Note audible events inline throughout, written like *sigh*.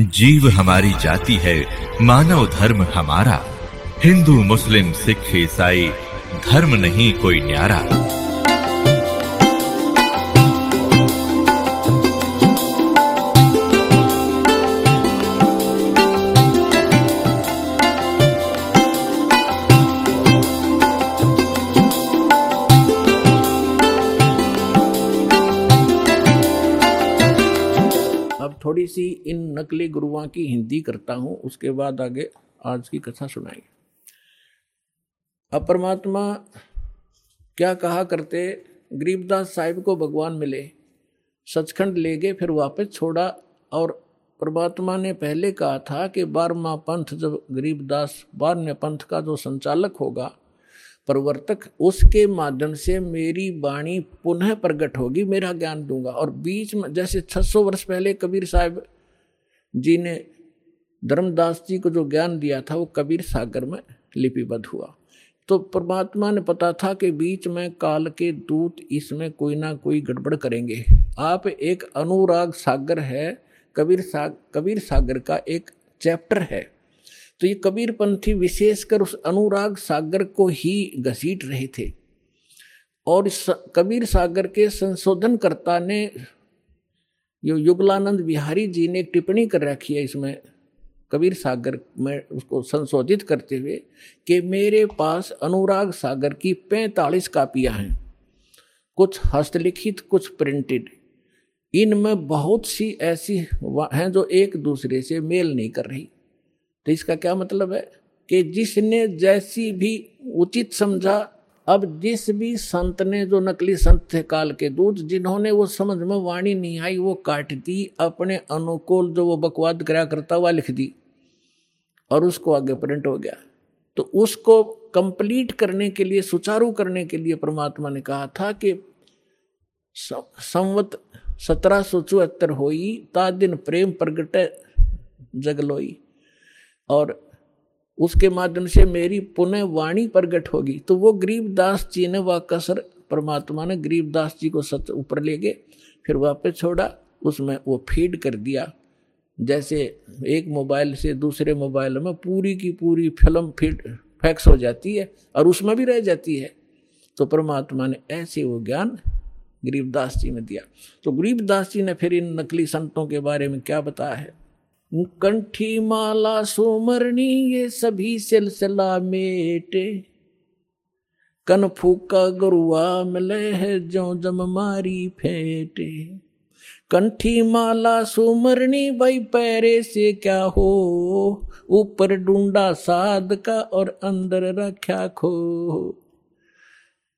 जीव हमारी जाति है, मानव धर्म हमारा। हिंदू, मुस्लिम, सिख, ईसाई, धर्म नहीं कोई न्यारा। सी इन नकली गुरुओं की हिंदी करता हूँ, उसके बाद आगे आज की कथा सुनाई अब परमात्मा क्या कहा करते, गरीबदास साहिब को भगवान मिले, सचखंड ले गए, फिर वापस छोड़ा और परमात्मा ने पहले कहा था कि बारहवा पंथ जब गरीबदास, बारहवें पंथ का जो संचालक होगा प्रवर्तक, उसके माध्यम से मेरी वाणी पुनः प्रकट होगी, मेरा ज्ञान दूँगा। और बीच में, जैसे 600 वर्ष पहले कबीर साहब जी ने धर्मदास जी को जो ज्ञान दिया था, वो कबीर सागर में लिपिबद्ध हुआ। तो परमात्मा ने पता था कि बीच में काल के दूत इसमें कोई ना कोई गड़बड़ करेंगे। आप एक अनुराग सागर है, कबीर साग कबीर सागर का एक चैप्टर है। तो ये कबीरपंथी विशेषकर उस अनुराग सागर को ही घसीट रहे थे। और इस कबीर सागर के संशोधनकर्ता ने यो युगलानंद बिहारी जी ने एक टिप्पणी कर रखी है इसमें, कबीर सागर में उसको संशोधित करते हुए कि मेरे पास अनुराग सागर की पैंतालीस कापियाँ हैं, कुछ हस्तलिखित, कुछ प्रिंटेड। इनमें बहुत सी ऐसी हैं जो एक दूसरे से मेल नहीं कर रही। तो इसका क्या मतलब है कि जिसने जैसी भी उचित समझा, अब जिस भी संत ने, जो नकली संत थे काल के दूत, जिन्होंने वो समझ में वाणी नहीं आई, वो काट दी, अपने अनुकूल जो वो बकवाद करा करता हुआ लिख दी और उसको आगे प्रिंट हो गया। तो उसको कंप्लीट करने के लिए, सुचारू करने के लिए परमात्मा ने कहा था कि संवत सत्रह सौ चौहत्तर हो ता दिन प्रेम प्रगट जगलोई। और उसके माध्यम से मेरी पुनः वाणी प्रगट होगी। तो वो गरीबदास जी ने वह कसर परमात्मा ने गरीबदास जी को सच ऊपर ले गए, फिर वापस छोड़ा, उसमें वो फ़ीड कर दिया। जैसे एक मोबाइल से दूसरे मोबाइल में पूरी की पूरी फ़िल्म फ़ीड फैक्स हो जाती है और उसमें भी रह जाती है। तो परमात्मा ने ऐसे वो ज्ञान गरीबदास जी ने दिया। तो गरीबदास जी ने फिर इन नकली संतों के बारे में क्या बताया है? कंठी माला सोमरणी ये सभी सिलसिला मेटे। कन फूका गुरुआ मिले है जो जम मारी फेटे। कंठी माला सुमरणी भाई पैरे से क्या हो? ऊपर डूंडा साध का और अंदर रख्या खो।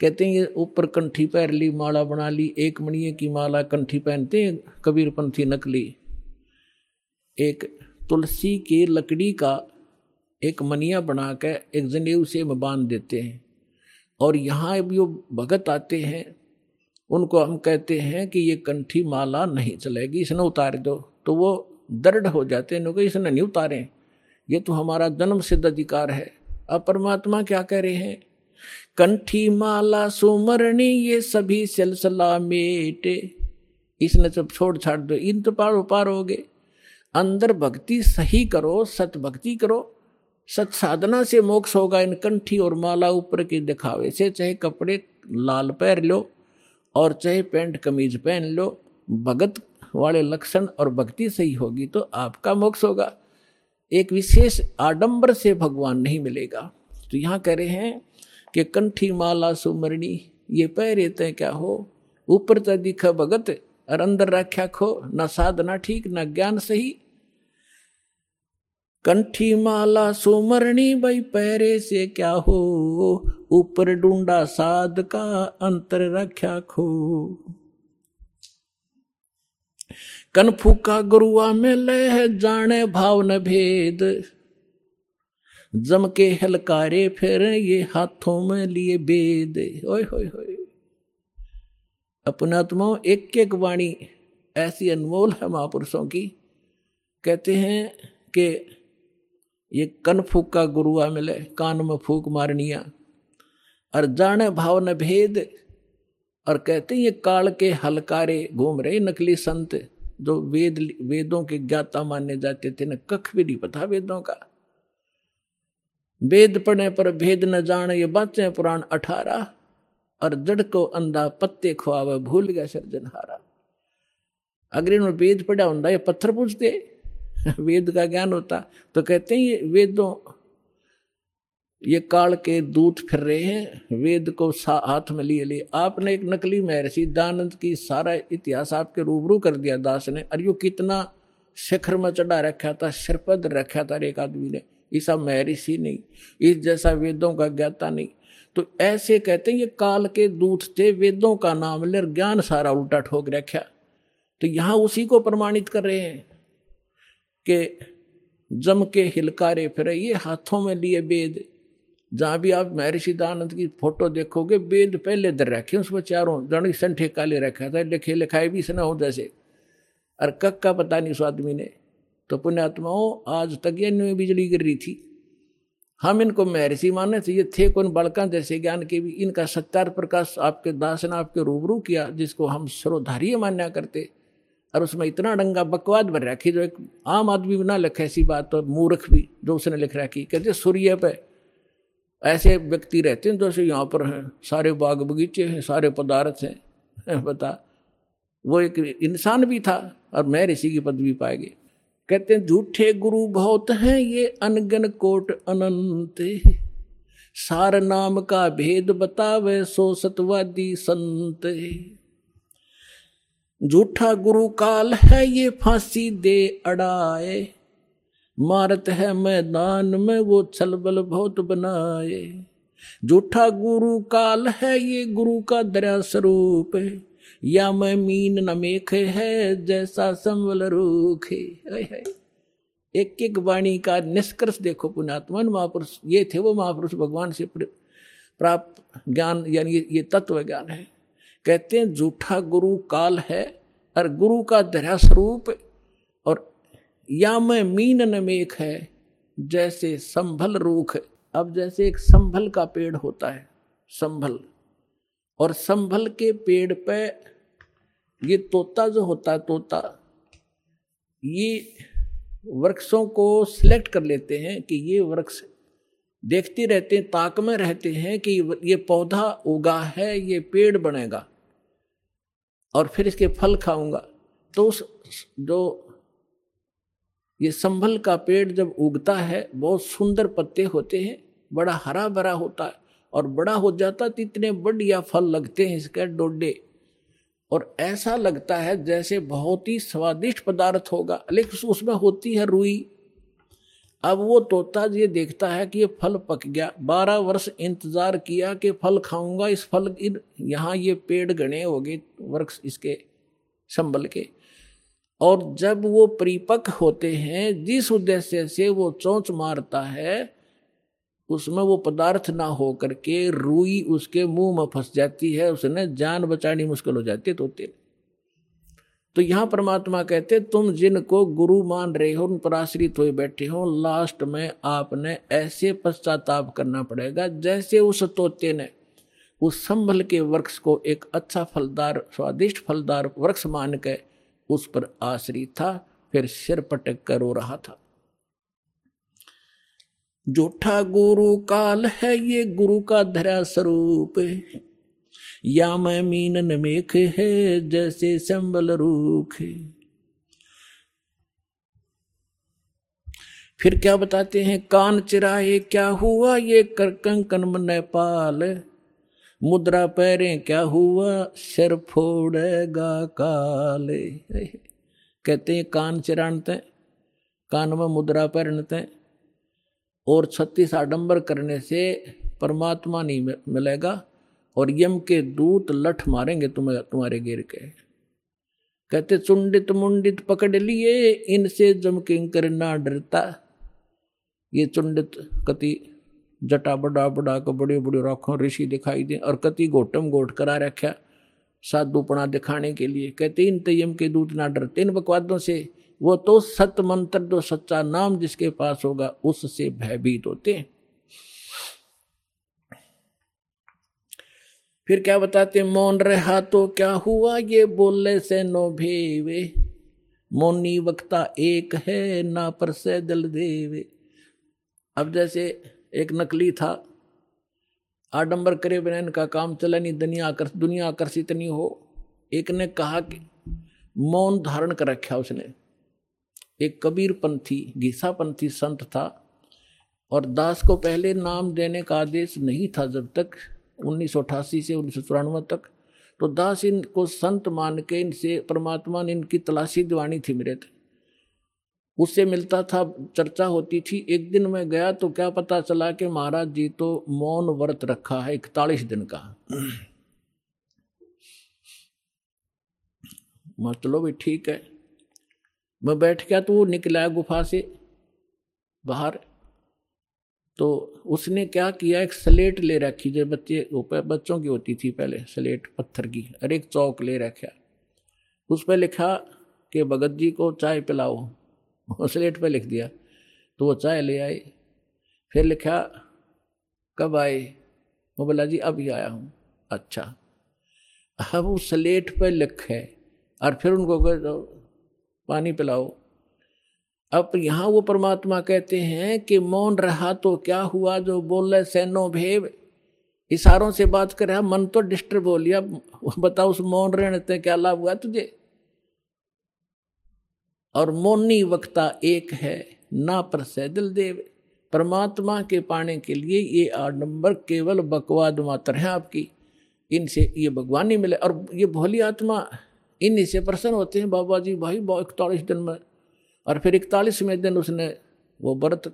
कहते हैं, ये ऊपर कंठी पैर ली, माला बना ली, एक मणिये की माला कंठी पहनते कबीरपंथी नकली। एक तुलसी की लकड़ी का एक मनिया बना कर एक जनेऊ से बाँध देते हैं। और यहाँ जो भगत आते हैं, उनको हम कहते हैं कि ये कंठी माला नहीं चलेगी, इसने उतार दो। तो वो दर्द हो जाते हैं कि इसने नहीं उतारे। ये तो हमारा जन्म सिद्ध अधिकार है। अब परमात्मा क्या कह रहे हैं? कंठी माला सुमरणी, ये सभी सिलसिला मेटे। इसने सब छोड़ छाड़ दो। इन तो पार पार हो गए। अंदर भक्ति सही करो, सत भक्ति करो, सत साधना से मोक्ष होगा इन कंठी और माला ऊपर के दिखावे से, चाहे कपड़े लाल पैर लो और चाहे पैंट कमीज पहन लो, भगत वाले लक्षण और भक्ति सही होगी तो आपका मोक्ष होगा। एक विशेष आडंबर से भगवान नहीं मिलेगा। तो यहाँ कह रहे हैं कि कंठी, माला, सुमरणी, ये पैरे तय क्या हो? ऊपर तो दिखा भगत और अंदर रख्या खो, न साधना ठीक, न ज्ञान सही। कंठी माला सुमरणी भाई पैरे से क्या हो? ऊपर डूंडा साध का, अंतर रख्या खो। कन फूका गुरुआ में लह जाने भाव न भेद। जम के हलकारे फिर ये हाथों में लिए बेद। होए होए अपनात्मा एक एक वाणी ऐसी अनमोल है महापुरुषों की। कहते हैं कि ये कन फूक का गुरुआ मिले, कान में फूक मारनिया। और जाने भाव न भेद, और कहते हैं ये काल के हलकारे घूम रहे नकली संत, जो वेद, वेदों के ज्ञाता माने जाते थे, न कख भी नहीं पता वेदों का। वेद पढ़ने पर भेद न जाने, ये बातें पुराण अठारह। और जड़ को अंधा पत्ते खुआवे भूल गया सर्जनहारा। अगर इन्होंने वेद पढ़ा होता ये पत्थर पूछते, *laughs* वेद का ज्ञान होता तो कहते हैं, ये वेदों, ये काल के दूत फिर रहे हैं, वेद को सा हाथ में लिए लिए। आपने एक नकली महर्षि, दानंद की सारा इतिहास आपके रूबरू कर दिया दास ने, और यो कितना शिखर में चढ़ा रखा था, सिरपद रखा था एक आदमी ने, ईसा महर्षि नहीं, इस जैसा वेदों का ज्ञाता नहीं। तो ऐसे कहते हैं, ये काल के दूत थे, वेदों का नाम ले ज्ञान सारा उल्टा ठोक रखा। तो यहाँ उसी को प्रमाणित कर रहे हैं कि जम के हिलकारे फिर, ये हाथों में लिए वेद जहाँ भी आप महर्षि दानंद की फ़ोटो देखोगे वेद पहले दर रखे उसमें चारों जड़ी संठे काले रखा था लिखे लिखाए भी सना हो जैसे। और कक का पता नहीं उस आदमी ने। तो पुण्यात्माओं, आज तक ये बिजली गिर रही थी। हम इनको महर्षि माने थे ये थे कौन? बड़का जैसे ज्ञान के भी। इनका सत्यार प्रकाश आपके दास ने आपके रूबरू किया, जिसको हम सरोधार्य मान्या करते। और उसमें इतना डंगा बकवाद भर रखी जो एक आम आदमी भी ना लिखे ऐसी बात तो मूर्ख भी, जो उसने लिख रखी कहते सूर्य पे। ऐसे व्यक्ति रहते हैं, जो जैसे यहाँ पर हैं। सारे बाग बगीचे हैं, सारे पदार्थ हैं। *laughs* बता। वो एक इंसान भी था, और मैं ऋषि की पदवी पाएगी। कहते हैं, झूठे गुरु बहुत हैं, ये अनगन कोट अनंत सार नाम का भेद बतावे, सो सतवादी संत झूठा गुरु काल है, ये फांसी दे अड़ाए। मारत है मैदान में, वो छलबल बहुत बनाए। झूठा गुरु काल है, ये गुरु का दरिया स्वरूप या मैं मीन नमेख है, जैसा संवल रूख। एक एक वाणी का निष्कर्ष देखो पुण्यात्मन महापुरुष। ये थे वो महापुरुष भगवान से प्राप्त ज्ञान, यानी ये तत्व ज्ञान है। कहते हैं, झूठा गुरु काल है, और गुरु का दरिया स्वरूप, और या मैं मीन नमेक है, जैसे संभल रूख अब जैसे एक संभल का पेड़ होता है, संभल। और संभल के पेड़ पे ये तोता जो होता है, तोता, ये वृक्षों को सिलेक्ट कर लेते हैं कि ये वृक्ष देखते रहते हैं, ताक में रहते हैं कि ये पौधा उगा है, ये पेड़ बनेगा और फिर इसके फल खाऊँगा। तो उस, जो ये संभल का पेड़ जब उगता है, बहुत सुंदर पत्ते होते हैं, बड़ा हरा भरा होता है। और बड़ा हो जाता तो इतने बढ़िया फल लगते हैं इसके डोडे। और ऐसा लगता है जैसे बहुत ही स्वादिष्ट पदार्थ होगा। लेकिन उसमें होती है रुई। अब वो तोता ये देखता है कि ये फल पक गया। बारह वर्ष इंतज़ार किया कि फल खाऊँगा इस फल इन यहाँ ये पेड़ गणे हो गए वृक्ष इसके संबल के। और जब वो परिपक्व होते हैं, जिस उद्देश्य से वो चोंच मारता है उसमें वो पदार्थ ना हो करके रुई उसके मुँह में फंस जाती है, उसने जान बचानी मुश्किल हो जाती है तोते तो यहाँ परमात्मा कहते तुम जिनको गुरु मान रहे हो, उन पर आश्रित हुए बैठे हो, लास्ट में आपने ऐसे पश्चाताप करना पड़ेगा, जैसे उस तोते ने उस संभल के वृक्ष को एक अच्छा फलदार, स्वादिष्ट फलदार वृक्ष मान के उस पर आश्रित था, फिर सिर पटक कर रो रहा था। झूठा गुरु काल है ये गुरु का धरा स्वरूप या मैं मीन नमेख है जैसे संबल रूख फिर क्या बताते हैं, कान चिराए क्या हुआ ये कर कंकन नेपाल? मुद्रा पैरे क्या हुआ? सिर फोड़ेगा काले। कहते हैं, कान चिरानते कान में मुद्रा पहनते और छत्तीस आडंबर करने से परमात्मा नहीं मिलेगा और यम के दूत लठ मारेंगे तुम्हें, तुम्हारे गिर के। कहते, चुंडित मुंडित पकड़ लिए, इनसे जम किंकर ना डरता। ये चुंडित कति जटा बड़ा बड़ा को बड़े बड़े रखो ऋषि दिखाई दे और कति गोटम गोट करा रखा साधुपणा दिखाने के लिए। कहते इन तयम के दूत ना डरते, इन बकवादों से वो तो सत मंत्र, जो सच्चा नाम जिसके पास होगा, उससे भयभीत होते हैं। फिर क्या बताते मौन रहा तो क्या हुआ ये बोलने से नो भेवे? मोनी वक्ता एक है, ना पर से दल देवे। अब जैसे एक नकली था, आडंबर करे बिना का काम चला नहीं, दुनिया आकर्ष, दुनिया आकर्षित नहीं हो। एक ने कहा कि मौन धारण कर रखा उसने। एक कबीर पंथी घीसा पंथी संत था और दास को पहले नाम देने का आदेश नहीं था जब तक उन्नीस सौ अठासी से उन्नीस सौ चौरानवे तक। तो दास इनको संत मान के इनसे, परमात्मा ने इनकी तलाशी दिवानी थी मेरे थे उससे मिलता था, चर्चा होती थी, एक दिन मैं गया तो क्या पता चला कि महाराज जी तो मौन व्रत रखा है, इकतालीस दिन का। *clears throat* मैं चलो भाई ठीक है। मैं बैठ गया तो वो निकला गुफा से बाहर। तो उसने क्या किया, एक स्लेट ले रखी जो बच्चे बच्चों की होती थी पहले, स्लेट पत्थर की, और एक चौक ले रखा। उस पर लिखा कि भगत जी को चाय पिलाओ स्लेट पे लिख दिया। तो वो चाय ले आए, फिर लिखा, कब आए? वो बोला, जी, अभी आया हूँ। अच्छा अब वो स्लेट पर लिखे और फिर उनको पानी पिलाओ। अब यहाँ वो परमात्मा कहते हैं कि मौन रहा तो क्या हुआ जो बोले सैनो भेव। इशारों से बात कर रहा, मन तो डिस्टर्ब हो लिया। *laughs* बताओ उस मौन रहने से क्या लाभ हुआ तुझे? और मौनी वक्ता एक है, ना पर सैदल देव परमात्मा के पाने के लिए ये आठ नंबर केवल बकवाद मात्र है आपकी। इनसे ये भगवान ही मिले। और ये भोली आत्मा इन्हीं से प्रसन्न होते हैं बाबा जी, भाई इकतालीस दिन में। और फिर इकतालीसवें दिन उसने वो व्रत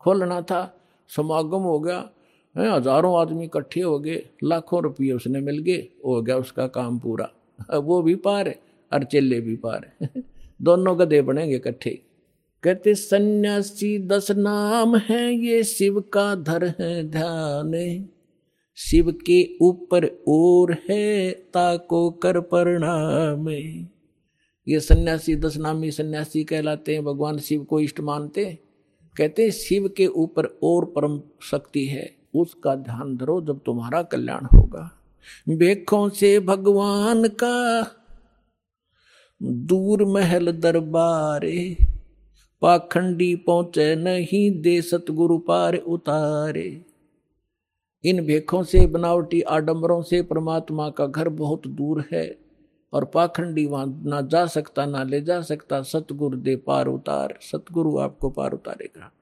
खोलना था, समागम हो गया, है, हज़ारों आदमी इकट्ठे हो गए, लाखों रुपये उसने मिल गए, हो गया उसका काम पूरा। वो भी पार है, और चेले भी पार है। *laughs* दोनों गधे बनेंगे इकट्ठे। कहते, सन्यासी दस नाम है, ये शिव का धर है ध्यान। शिव के ऊपर और है ताको कर प्रणाम। ये सन्यासी दस नामी सन्यासी कहलाते हैं। भगवान शिव को इष्ट मानते कहते हैं, शिव के ऊपर और परम शक्ति है। उसका ध्यान धरो जब तुम्हारा कल्याण होगा। बेखों से भगवान का दूर महल दरबारे, पाखंडी पहुँचे नहीं दे सतगुरु पार उतारे। इन भेखों से, बनावटी आडंबरों से परमात्मा का घर बहुत दूर है और पाखंडी वहाँ ना जा सकता, ना ले जा सकता, सतगुरु दे पार उतार। सतगुरु आपको पार उतारेगा।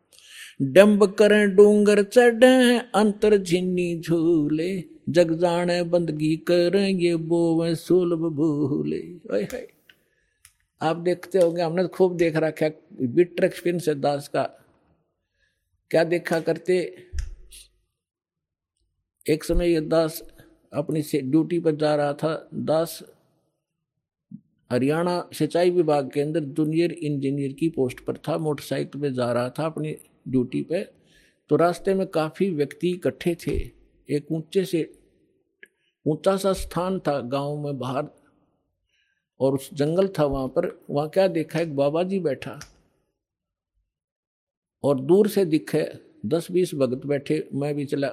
डम्ब करें, डूंगर चढ़े, अंतर झिन्नी झूले, जग जाने बंदगी करें, ये बोवे सुलभ भूले। आप देखते होंगे, हमने खूब देख रखा बिटर एक्सपीरियंस है दास का। क्या देखा करते? एक समय ये दास अपनी ड्यूटी पर जा रहा था। दास हरियाणा सिंचाई विभाग के अंदर जूनियर इंजीनियर की पोस्ट पर था, मोटरसाइकिल पे जा रहा था अपनी ड्यूटी पे। तो रास्ते में काफ़ी व्यक्ति इकट्ठे थे। एक ऊँचे से ऊँचा सा स्थान था गाँव में बाहर और उस जंगल था वहाँ पर। वहाँ क्या देखा? एक बाबा जी बैठा और दूर से दिखे दस बीस भगत बैठे। मैं भी चला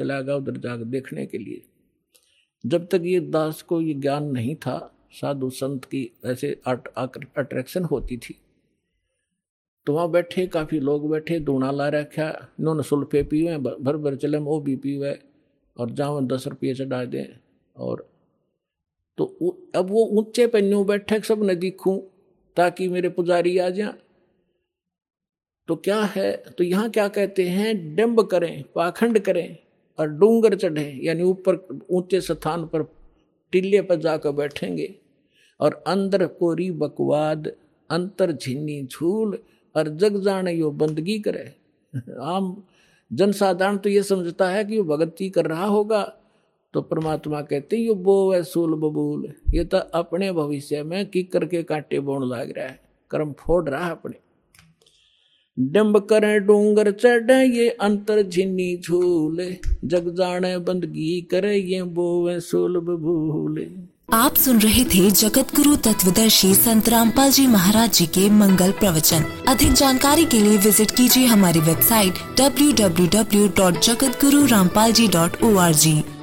चला गया उधर जाकर देखने के लिए। जब तक ये दास को ये ज्ञान नहीं था, साधु संत की ऐसे अट्रैक्शन होती थी। तो वहाँ बैठे, काफ़ी लोग बैठे, दूना ला रखा, इन्होंने सुल्फे पीवे भर भर चले वो भी पीवे, और जाओ दस रुपये चढ़ा दें, और तो अब वो ऊँचे पे न्यू बैठे, सब न दिखूं, ताकि मेरे पुजारी आ जाए। तो क्या है तो यहाँ क्या कहते हैं डम्ब करें, पाखंड करें और डूंगर चढ़े, यानी ऊपर ऊँचे स्थान पर टिल्ले पर जाकर बैठेंगे और अंदर कोरी बकवाद, अंतर झिन्नी झूल और जग जाने यो बंदगी करे। आम जनसाधारण तो ये समझता है कि वो भगती कर रहा होगा तो परमात्मा कहते यो बो है सूल बबूल, ये तो अपने भविष्य में की करके कांटे बोण लाग रहा है, कर्म फोड़ रहा है अपने। डम्ब करे डूंगर, चढ़े ये अंतर झिन्नी झूले। जग जाने बंदगी करे ये बोवे सुलभ भूले। आप सुन रहे थे जगत गुरु तत्वदर्शी संत रामपाल जी महाराज जी के मंगल प्रवचन। अधिक जानकारी के लिए विज़िट कीजिए हमारी website W W W dot Jagat Guru Rampal ji dot O R G